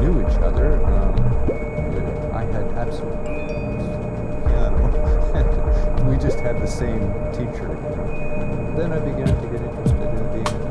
knew each other, um, I had absolutely, yeah, we just had the same teacher. Then I began to get interested in being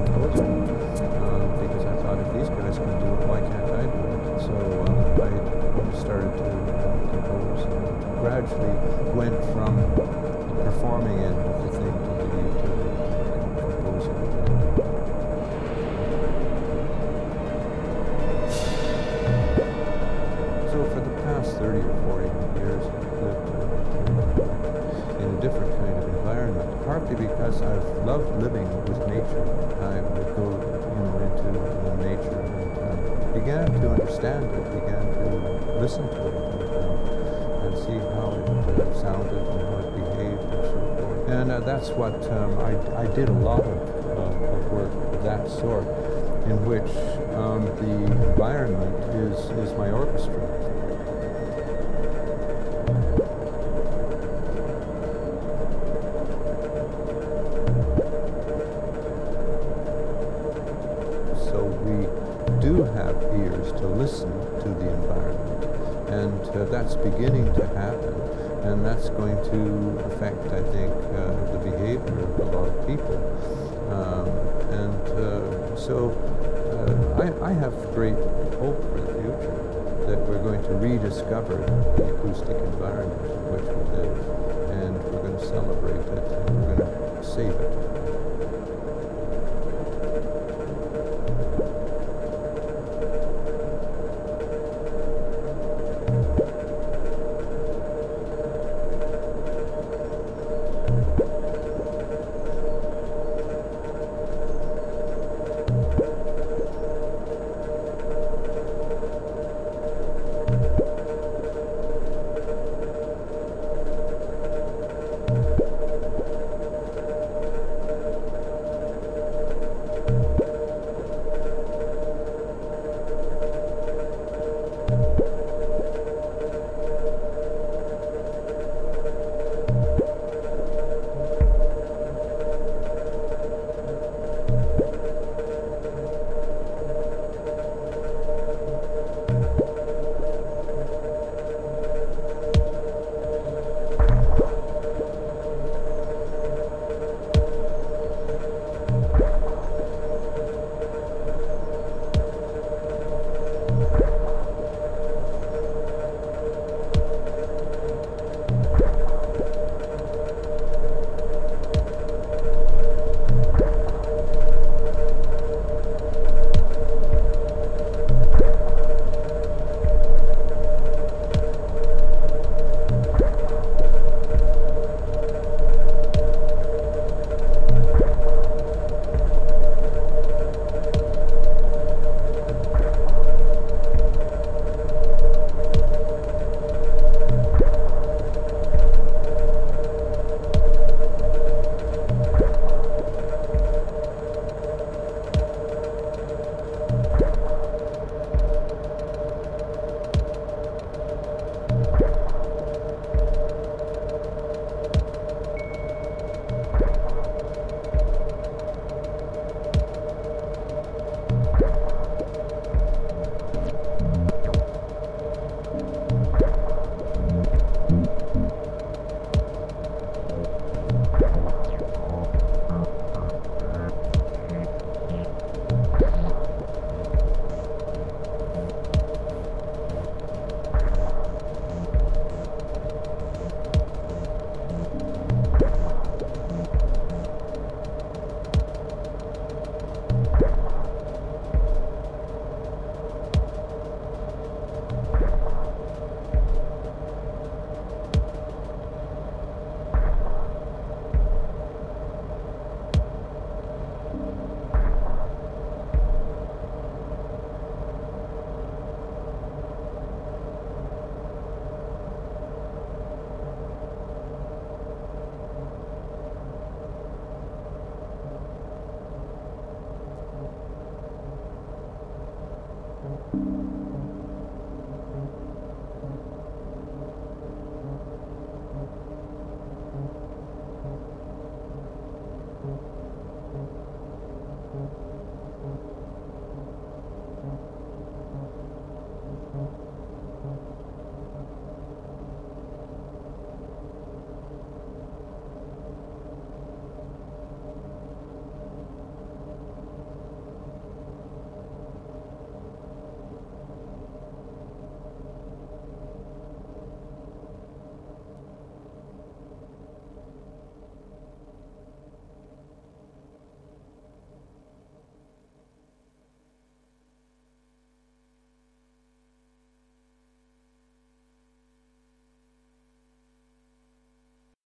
began to understand it, began to listen to it and, uh, and see how it uh, sounded and how it behaved and so forth. And uh, that's what um, I, I did a lot of, uh, of work of that sort in which um, the environment is, is my orchestra. Uh, that's beginning to happen, and that's going to affect, I think, uh, the behavior of a lot of people. Um, and uh, so uh, I, I have great hope for the future that we're going to rediscover the acoustic environment in which we live, and we're going to celebrate it, and we're going to save it.